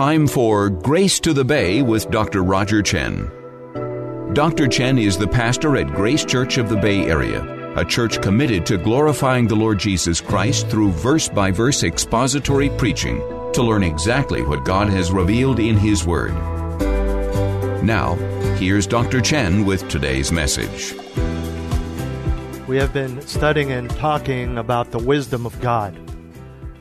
Time for Grace to the Bay with Dr. Roger Chen. Dr. Chen is the pastor at Grace Church of the Bay Area, a church committed to glorifying the Lord Jesus Christ through verse by verse expository preaching to learn exactly what God has revealed in His Word. Now, here's Dr. Chen with today's message. We have been studying and talking about the wisdom of God.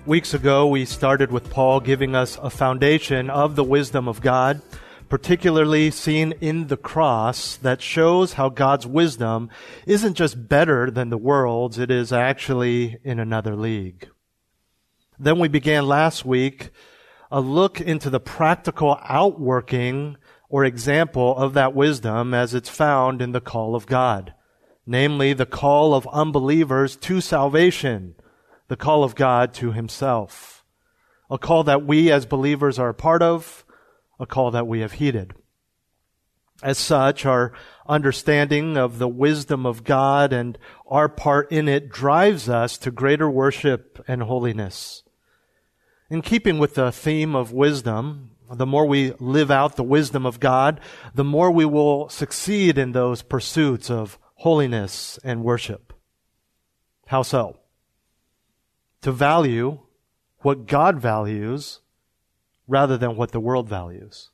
Weeks ago, we started with Paul giving us a foundation of the wisdom of God, particularly seen in the cross, that shows how God's wisdom isn't just better than the world's, it is actually in another league. Then we began last week a look into the practical outworking or example of that wisdom as it's found in the call of God, namely the call of unbelievers to salvation the call of God to Himself. A call that we as believers are a part of, a call that we have heeded. As such, our understanding of the wisdom of God and our part in it drives us to greater worship and holiness. In keeping with the theme of wisdom, the more we live out the wisdom of God, the more we will succeed in those pursuits of holiness and worship. How so? To value what God values rather than what the world values.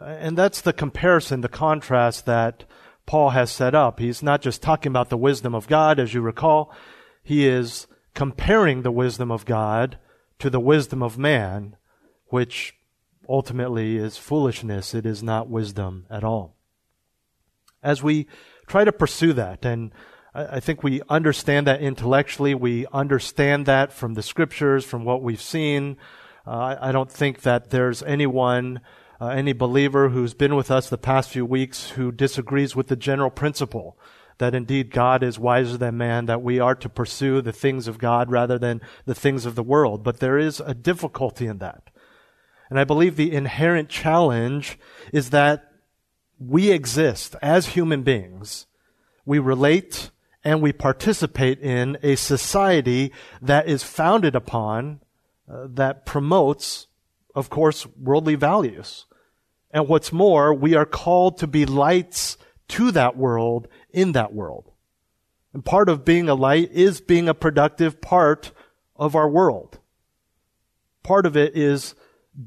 And that's the comparison, the contrast that Paul has set up. He's not just talking about the wisdom of God, as you recall. He is comparing the wisdom of God to the wisdom of man, which ultimately is foolishness. It is not wisdom at all. As we try to pursue that and I think we understand that intellectually. We understand that from the scriptures, from what we've seen. Uh, I don't think that there's anyone, uh, any believer who's been with us the past few weeks who disagrees with the general principle that indeed God is wiser than man, that we are to pursue the things of God rather than the things of the world. But there is a difficulty in that. And I believe the inherent challenge is that we exist as human beings. We relate and we participate in a society that is founded upon, uh, that promotes, of course, worldly values. And what's more, we are called to be lights to that world in that world. And part of being a light is being a productive part of our world. Part of it is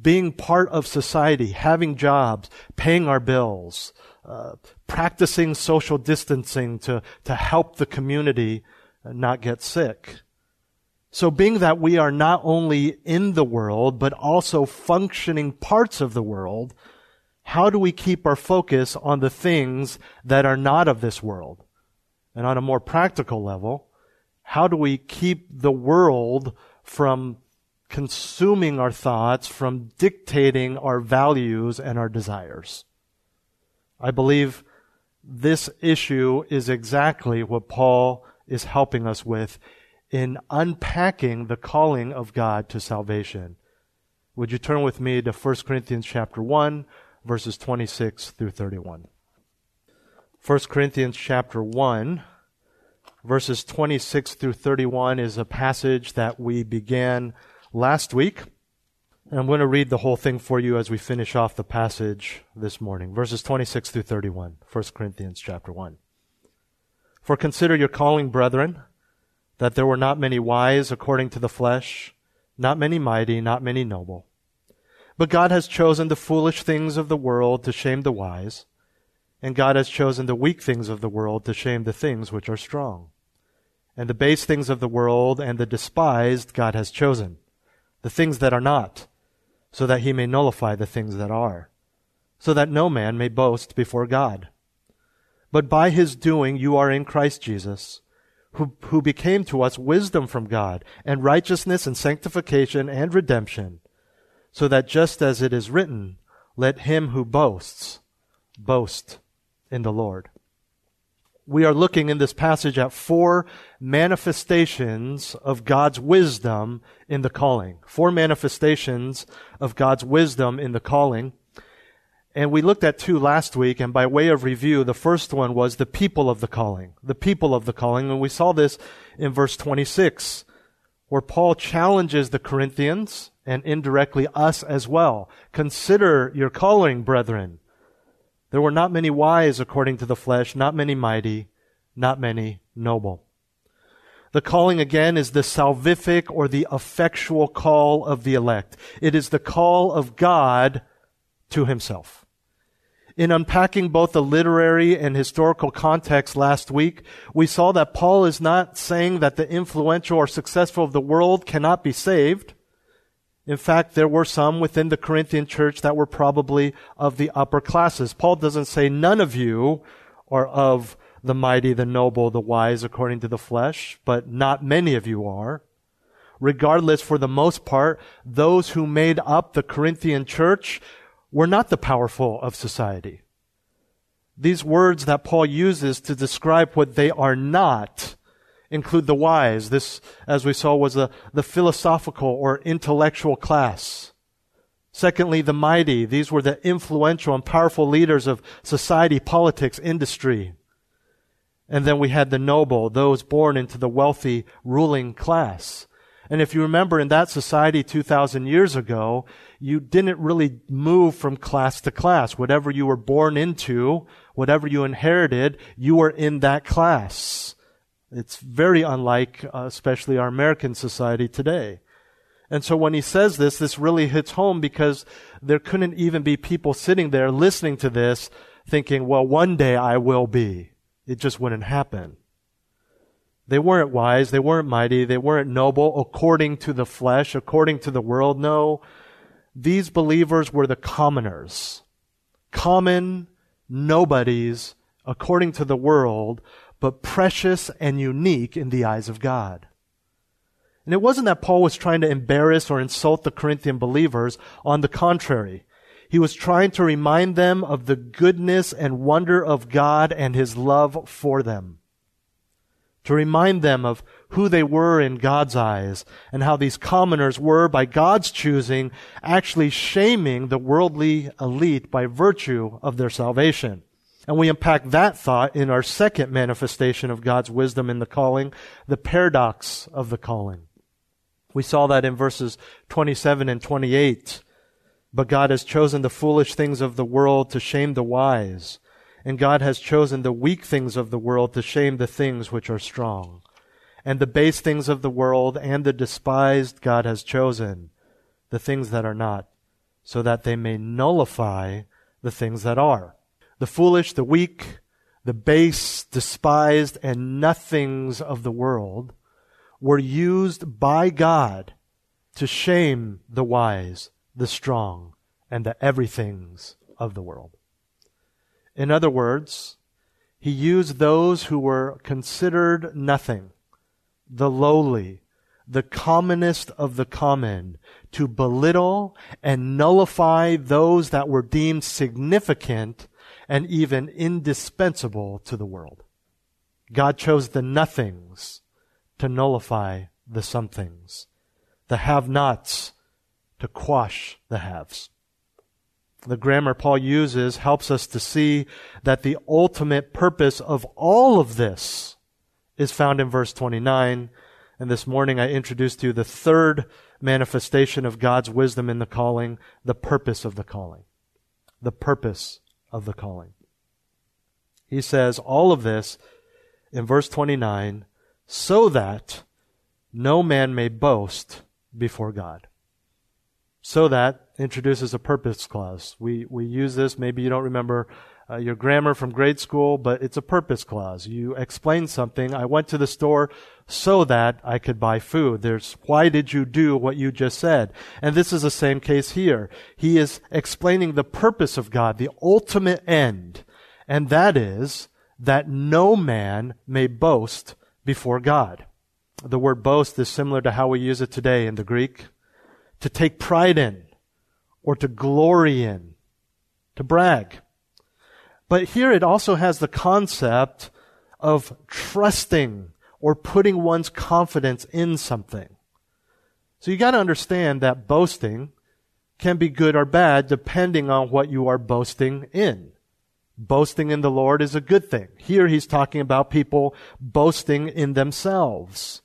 being part of society, having jobs, paying our bills, practicing social distancing to, to help the community not get sick. So being that we are not only in the world, but also functioning parts of the world, how do we keep our focus on the things that are not of this world? And on a more practical level, how do we keep the world from consuming our thoughts, from dictating our values and our desires? I believe this issue is exactly what Paul is helping us with in unpacking the calling of God to salvation. Would you turn with me to 1 Corinthians chapter 1 verses 26 through 31. 1 Corinthians chapter 1 verses 26 through 31 is a passage that we began last week. And I'm going to read the whole thing for you as we finish off the passage this morning. Verses 26 through 31, 1 Corinthians chapter 1. For consider your calling, brethren, that there were not many wise according to the flesh, not many mighty, not many noble. But God has chosen the foolish things of the world to shame the wise, and God has chosen the weak things of the world to shame the things which are strong. And the base things of the world and the despised God has chosen, the things that are not so that he may nullify the things that are, so that no man may boast before God. But by his doing you are in Christ Jesus, who, who became to us wisdom from God, and righteousness and sanctification and redemption, so that just as it is written, let him who boasts boast in the Lord we are looking in this passage at four manifestations of God's wisdom in the calling. Four manifestations of God's wisdom in the calling. And we looked at two last week, and by way of review, the first one was the people of the calling. The people of the calling. And we saw this in verse 26, where Paul challenges the Corinthians and indirectly us as well. Consider your calling, brethren. There were not many wise according to the flesh, not many mighty, not many noble. The calling again is the salvific or the effectual call of the elect. It is the call of God to himself. In unpacking both the literary and historical context last week, we saw that Paul is not saying that the influential or successful of the world cannot be saved. In fact, there were some within the Corinthian church that were probably of the upper classes. Paul doesn't say none of you are of the mighty, the noble, the wise according to the flesh, but not many of you are. Regardless, for the most part, those who made up the Corinthian church were not the powerful of society. These words that Paul uses to describe what they are not include the wise. This, as we saw, was the, the philosophical or intellectual class. Secondly, the mighty. These were the influential and powerful leaders of society, politics, industry. And then we had the noble, those born into the wealthy ruling class. And if you remember in that society 2,000 years ago, you didn't really move from class to class. Whatever you were born into, whatever you inherited, you were in that class. It's very unlike, uh, especially our American society today. And so when he says this, this really hits home because there couldn't even be people sitting there listening to this thinking, well, one day I will be. It just wouldn't happen. They weren't wise. They weren't mighty. They weren't noble according to the flesh, according to the world. No. These believers were the commoners. Common nobodies according to the world but precious and unique in the eyes of God. And it wasn't that Paul was trying to embarrass or insult the Corinthian believers. On the contrary, he was trying to remind them of the goodness and wonder of God and his love for them. To remind them of who they were in God's eyes and how these commoners were, by God's choosing, actually shaming the worldly elite by virtue of their salvation. And we unpack that thought in our second manifestation of God's wisdom in the calling, the paradox of the calling. We saw that in verses 27 and 28. But God has chosen the foolish things of the world to shame the wise, and God has chosen the weak things of the world to shame the things which are strong. And the base things of the world and the despised God has chosen, the things that are not, so that they may nullify the things that are the foolish, the weak, the base, despised, and nothings of the world were used by God to shame the wise, the strong, and the everythings of the world. In other words, he used those who were considered nothing, the lowly, the commonest of the common, to belittle and nullify those that were deemed significant and even indispensable to the world. God chose the nothings to nullify the somethings, the have nots to quash the haves. The grammar Paul uses helps us to see that the ultimate purpose of all of this is found in verse 29. And this morning I introduced to you the third manifestation of God's wisdom in the calling, the purpose of the calling. The purpose of the calling. He says all of this in verse 29 so that no man may boast before God. So that introduces a purpose clause. We, we use this, maybe you don't remember uh, your grammar from grade school, but it's a purpose clause. You explain something. I went to the store so that I could buy food. There's why did you do what you just said? And this is the same case here. He is explaining the purpose of God, the ultimate end, and that is that no man may boast before God. The word boast is similar to how we use it today in the Greek. To take pride in, or to glory in, to brag. But here it also has the concept of trusting or putting one's confidence in something. So you gotta understand that boasting can be good or bad depending on what you are boasting in. Boasting in the Lord is a good thing. Here he's talking about people boasting in themselves.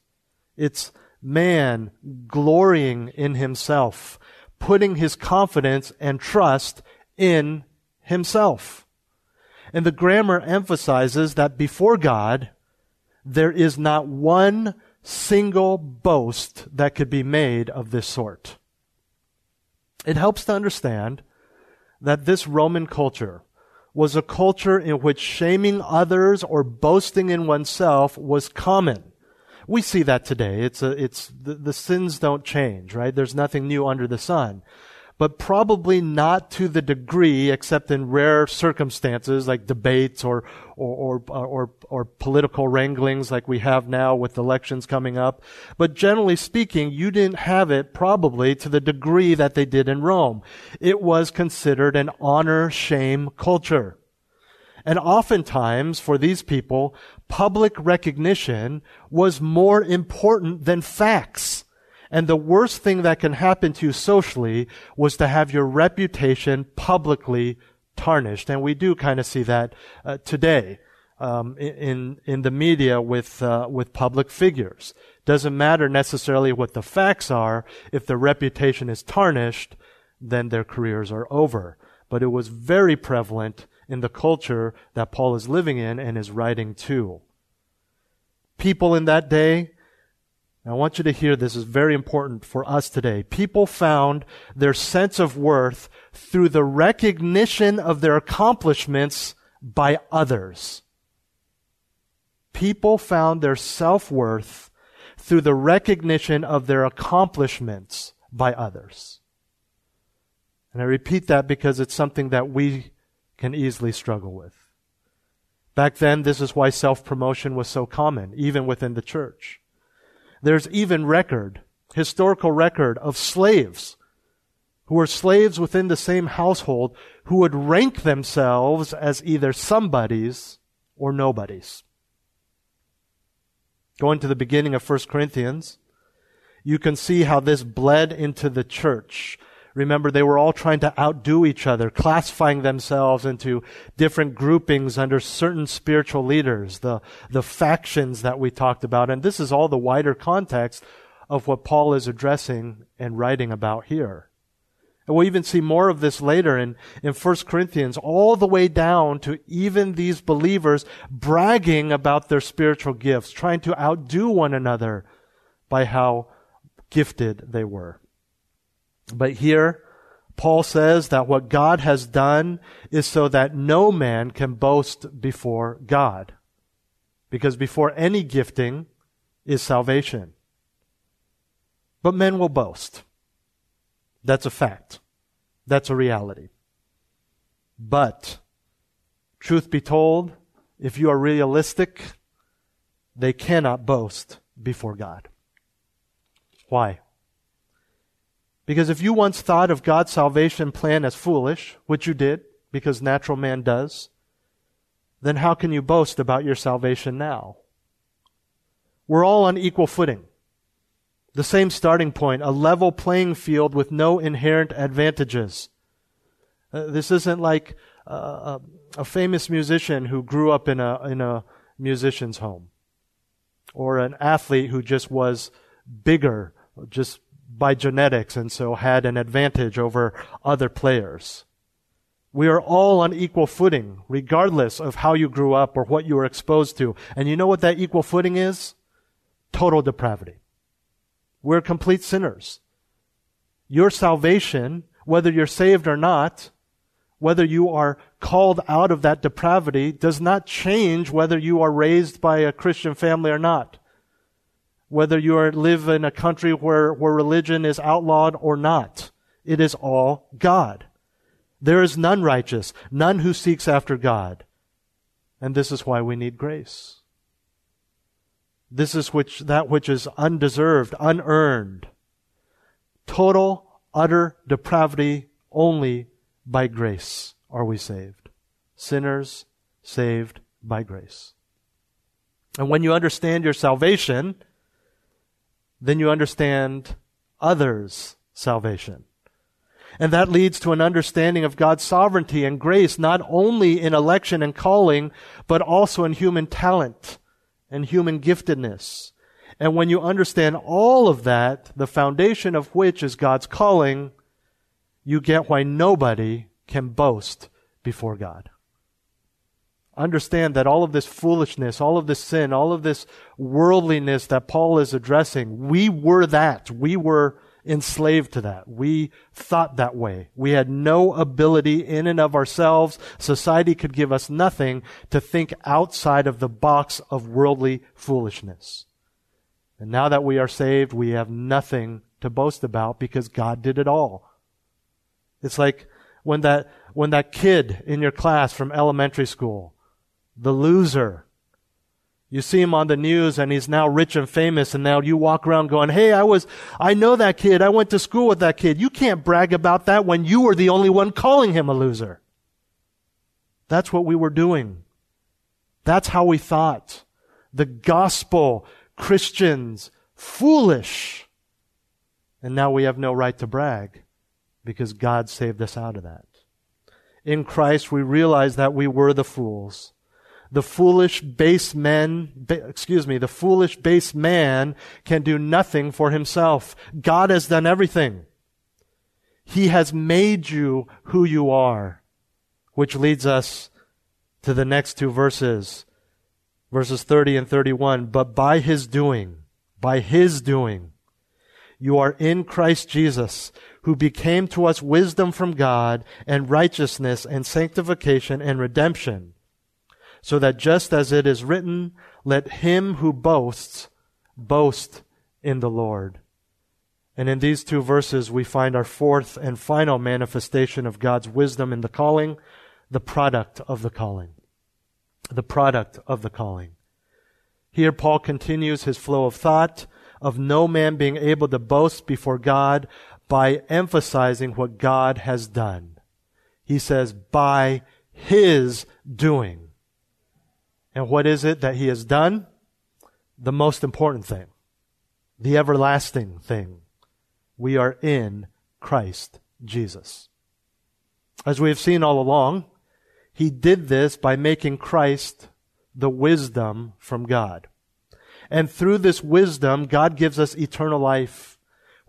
It's man glorying in himself, putting his confidence and trust in himself. And the grammar emphasizes that before God, there is not one single boast that could be made of this sort. It helps to understand that this Roman culture was a culture in which shaming others or boasting in oneself was common. We see that today. It's a, it's, the, the sins don't change, right? There's nothing new under the sun but probably not to the degree, except in rare circumstances like debates or, or, or, or, or, political wranglings like we have now with elections coming up. But generally speaking, you didn't have it probably to the degree that they did in Rome. It was considered an honor shame culture. And oftentimes, for these people, public recognition was more important than facts. And the worst thing that can happen to you socially was to have your reputation publicly tarnished. And we do kind of see that uh, today um, in in the media with uh, with public figures. Doesn't matter necessarily what the facts are. If the reputation is tarnished, then their careers are over. But it was very prevalent in the culture that Paul is living in and is writing to. People in that day I want you to hear this is very important for us today. People found their sense of worth through the recognition of their accomplishments by others. People found their self-worth through the recognition of their accomplishments by others. And I repeat that because it's something that we can easily struggle with. Back then, this is why self-promotion was so common, even within the church. There's even record, historical record of slaves who were slaves within the same household who would rank themselves as either somebodies or nobodies. Going to the beginning of 1 Corinthians, you can see how this bled into the church Remember, they were all trying to outdo each other, classifying themselves into different groupings under certain spiritual leaders, the, the factions that we talked about. And this is all the wider context of what Paul is addressing and writing about here. And we'll even see more of this later in, in 1 Corinthians, all the way down to even these believers bragging about their spiritual gifts, trying to outdo one another by how gifted they were. But here, Paul says that what God has done is so that no man can boast before God. Because before any gifting is salvation. But men will boast. That's a fact. That's a reality. But, truth be told, if you are realistic, they cannot boast before God. Why? Because if you once thought of God's salvation plan as foolish, which you did, because natural man does, then how can you boast about your salvation now? We're all on equal footing. The same starting point, a level playing field with no inherent advantages. Uh, this isn't like uh, a, a famous musician who grew up in a, in a musician's home or an athlete who just was bigger, just by genetics and so had an advantage over other players. We are all on equal footing, regardless of how you grew up or what you were exposed to. And you know what that equal footing is? Total depravity. We're complete sinners. Your salvation, whether you're saved or not, whether you are called out of that depravity, does not change whether you are raised by a Christian family or not whether you are, live in a country where, where religion is outlawed or not. It is all God. There is none righteous, none who seeks after God. And this is why we need grace. This is which, that which is undeserved, unearned. Total, utter depravity only by grace are we saved. Sinners saved by grace. And when you understand your salvation, then you understand others' salvation. And that leads to an understanding of God's sovereignty and grace, not only in election and calling, but also in human talent and human giftedness. And when you understand all of that, the foundation of which is God's calling, you get why nobody can boast before God. Understand that all of this foolishness, all of this sin, all of this worldliness that Paul is addressing, we were that. We were enslaved to that. We thought that way. We had no ability in and of ourselves. Society could give us nothing to think outside of the box of worldly foolishness. And now that we are saved, we have nothing to boast about because God did it all. It's like when that, when that kid in your class from elementary school, the loser, you see him on the news and he's now rich and famous and now you walk around going, Hey, I was, I know that kid. I went to school with that kid. You can't brag about that when you were the only one calling him a loser. That's what we were doing. That's how we thought. The gospel, Christians, foolish. And now we have no right to brag because God saved us out of that. In Christ, we realize that we were the fools. The foolish base men, excuse me, the foolish base man can do nothing for himself. God has done everything. He has made you who you are, which leads us to the next two verses, verses 30 and 31. But by his doing, by his doing, you are in Christ Jesus, who became to us wisdom from God and righteousness and sanctification and redemption, so that just as it is written, let him who boasts boast in the Lord. And in these two verses, we find our fourth and final manifestation of God's wisdom in the calling, the product of the calling. The product of the calling. Here, Paul continues his flow of thought of no man being able to boast before God by emphasizing what God has done. He says, by his doing. And what is it that he has done? The most important thing. The everlasting thing. We are in Christ Jesus. As we have seen all along, he did this by making Christ the wisdom from God. And through this wisdom, God gives us eternal life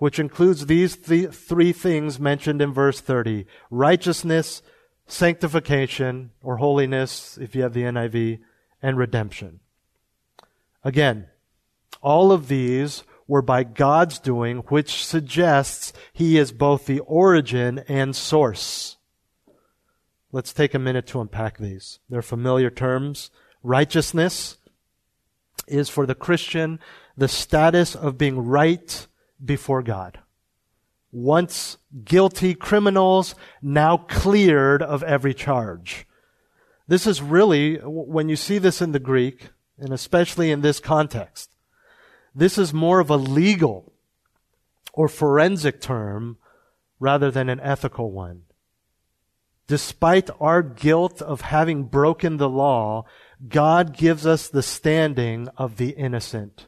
which includes these th- three things mentioned in verse 30 righteousness, sanctification, or holiness, if you have the NIV, and redemption. Again, all of these were by God's doing, which suggests He is both the origin and source. Let's take a minute to unpack these. They're familiar terms. Righteousness is for the Christian the status of being right before God. Once guilty criminals, now cleared of every charge. This is really, when you see this in the Greek, and especially in this context, this is more of a legal or forensic term rather than an ethical one. Despite our guilt of having broken the law, God gives us the standing of the innocent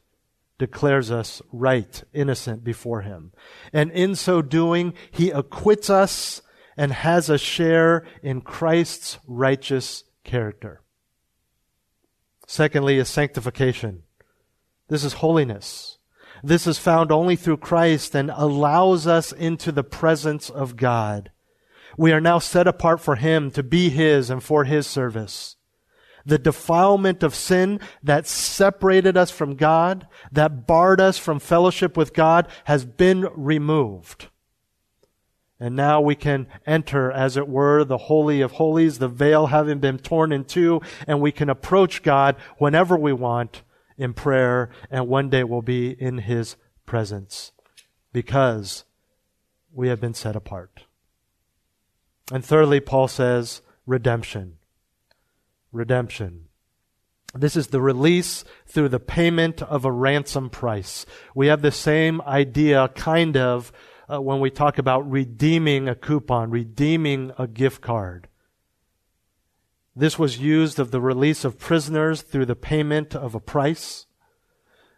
declares us right, innocent before Him. And in so doing, He acquits us and has a share in Christ's righteous character. Secondly, is sanctification. This is holiness. This is found only through Christ and allows us into the presence of God. We are now set apart for Him to be His and for His service the defilement of sin that separated us from God, that barred us from fellowship with God, has been removed. And now we can enter, as it were, the Holy of Holies, the veil having been torn in two, and we can approach God whenever we want in prayer, and one day we'll be in His presence because we have been set apart. And thirdly, Paul says, redemption redemption. This is the release through the payment of a ransom price. We have the same idea, kind of, uh, when we talk about redeeming a coupon, redeeming a gift card. This was used of the release of prisoners through the payment of a price.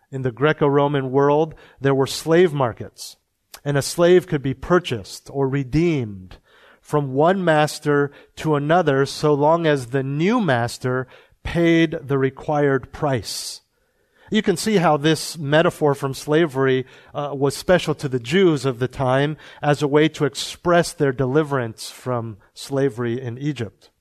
In the Greco-Roman world, there were slave markets, and a slave could be purchased or redeemed from one master to another so long as the new master paid the required price. You can see how this metaphor from slavery uh, was special to the Jews of the time as a way to express their deliverance from slavery in Egypt.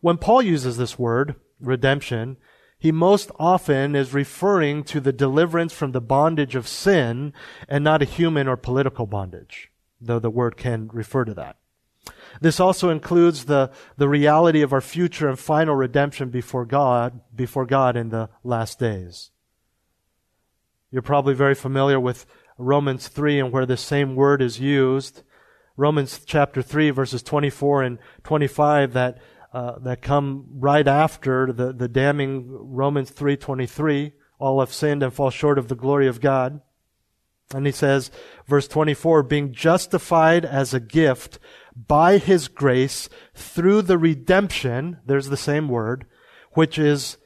When Paul uses this word, redemption, he most often is referring to the deliverance from the bondage of sin and not a human or political bondage, though the word can refer to that. This also includes the, the reality of our future and final redemption before God, before God in the last days. You're probably very familiar with Romans 3 and where the same word is used. Romans chapter 3 verses 24 and 25 that, uh, that come right after the, the damning Romans 3.23. All have sinned and fall short of the glory of God. And he says, verse 24, being justified as a gift by his grace through the redemption, there's the same word, which is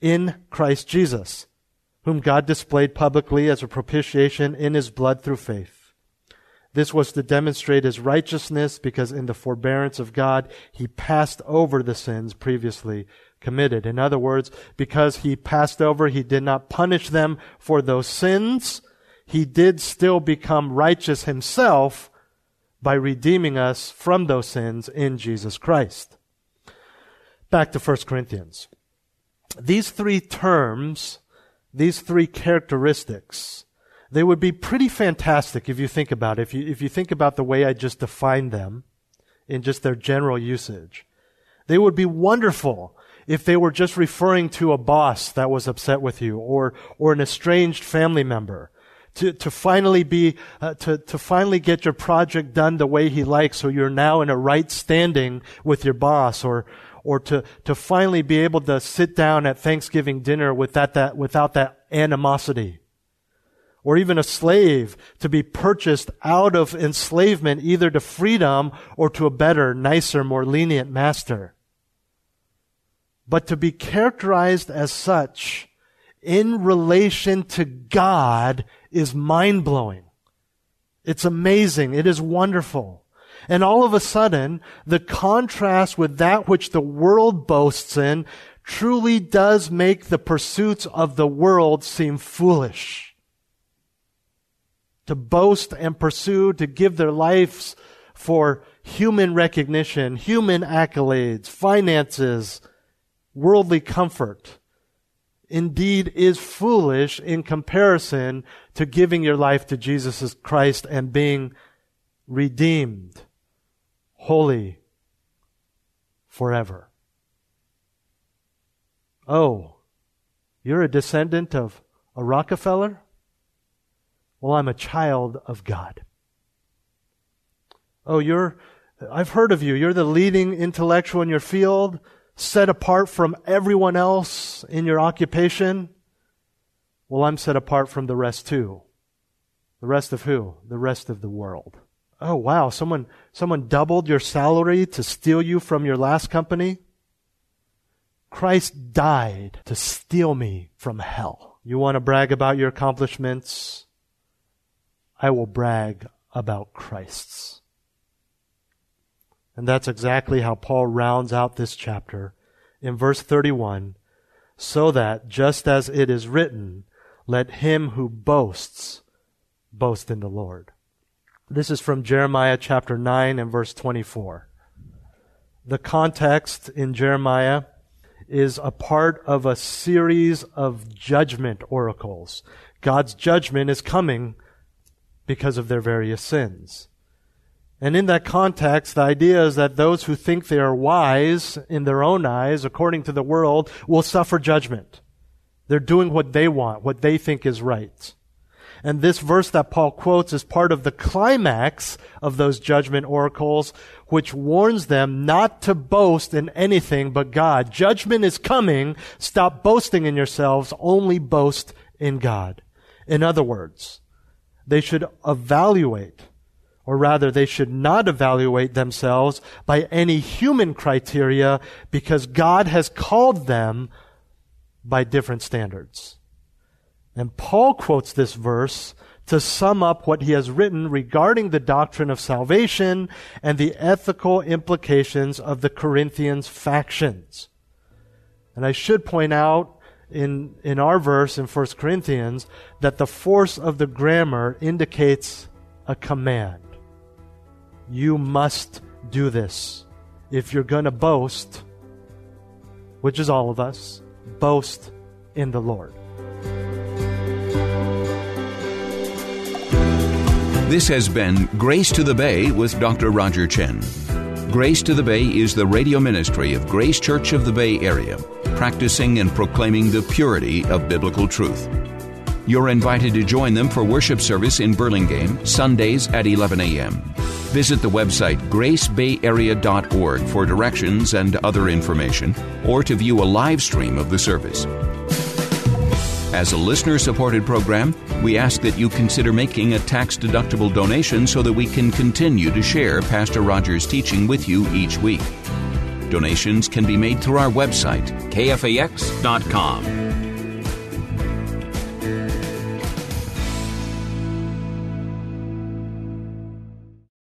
in Christ Jesus, whom God displayed publicly as a propitiation in his blood through faith. This was to demonstrate his righteousness because in the forbearance of God, he passed over the sins previously committed. In other words, because he passed over, he did not punish them for those sins. He did still become righteous himself by redeeming us from those sins in Jesus Christ. Back to 1 Corinthians. These three terms, these three characteristics, they would be pretty fantastic if you think about it. If you, if you think about the way I just defined them in just their general usage. They would be wonderful if they were just referring to a boss that was upset with you or, or an estranged family member to, to finally be, uh, to, to finally get your project done the way he likes so you're now in a right standing with your boss or, or to, to finally be able to sit down at Thanksgiving dinner with that, that, without that animosity. Or even a slave to be purchased out of enslavement either to freedom or to a better, nicer, more lenient master. But to be characterized as such in relation to God is mind blowing. It's amazing. It is wonderful. And all of a sudden, the contrast with that which the world boasts in truly does make the pursuits of the world seem foolish. To boast and pursue, to give their lives for human recognition, human accolades, finances, worldly comfort indeed is foolish in comparison to giving your life to Jesus Christ and being redeemed, holy, forever. Oh, you're a descendant of a Rockefeller? Well, I'm a child of God. Oh, you're, I've heard of you. You're the leading intellectual in your field set apart from everyone else in your occupation? Well, I'm set apart from the rest too. The rest of who? The rest of the world. Oh wow, someone, someone doubled your salary to steal you from your last company? Christ died to steal me from hell. You want to brag about your accomplishments? I will brag about Christ's. And that's exactly how Paul rounds out this chapter in verse 31 so that, just as it is written, let him who boasts boast in the Lord. This is from Jeremiah chapter 9 and verse 24. The context in Jeremiah is a part of a series of judgment oracles. God's judgment is coming because of their various sins. And in that context, the idea is that those who think they are wise in their own eyes, according to the world, will suffer judgment. They're doing what they want, what they think is right. And this verse that Paul quotes is part of the climax of those judgment oracles, which warns them not to boast in anything but God. Judgment is coming. Stop boasting in yourselves. Only boast in God. In other words, they should evaluate or rather they should not evaluate themselves by any human criteria because God has called them by different standards. And Paul quotes this verse to sum up what he has written regarding the doctrine of salvation and the ethical implications of the Corinthians factions. And I should point out, in, in our verse in 1 Corinthians that the force of the grammar indicates a command. You must do this. If you're going to boast, which is all of us, boast in the Lord. This has been Grace to the Bay with Dr. Roger Chen. Grace to the Bay is the radio ministry of Grace Church of the Bay Area, practicing and proclaiming the purity of biblical truth. You're invited to join them for worship service in Burlingame, Sundays at 11 a.m. Visit the website gracebayarea.org for directions and other information, or to view a live stream of the service. As a listener supported program, we ask that you consider making a tax deductible donation so that we can continue to share Pastor Rogers' teaching with you each week. Donations can be made through our website, kfax.com.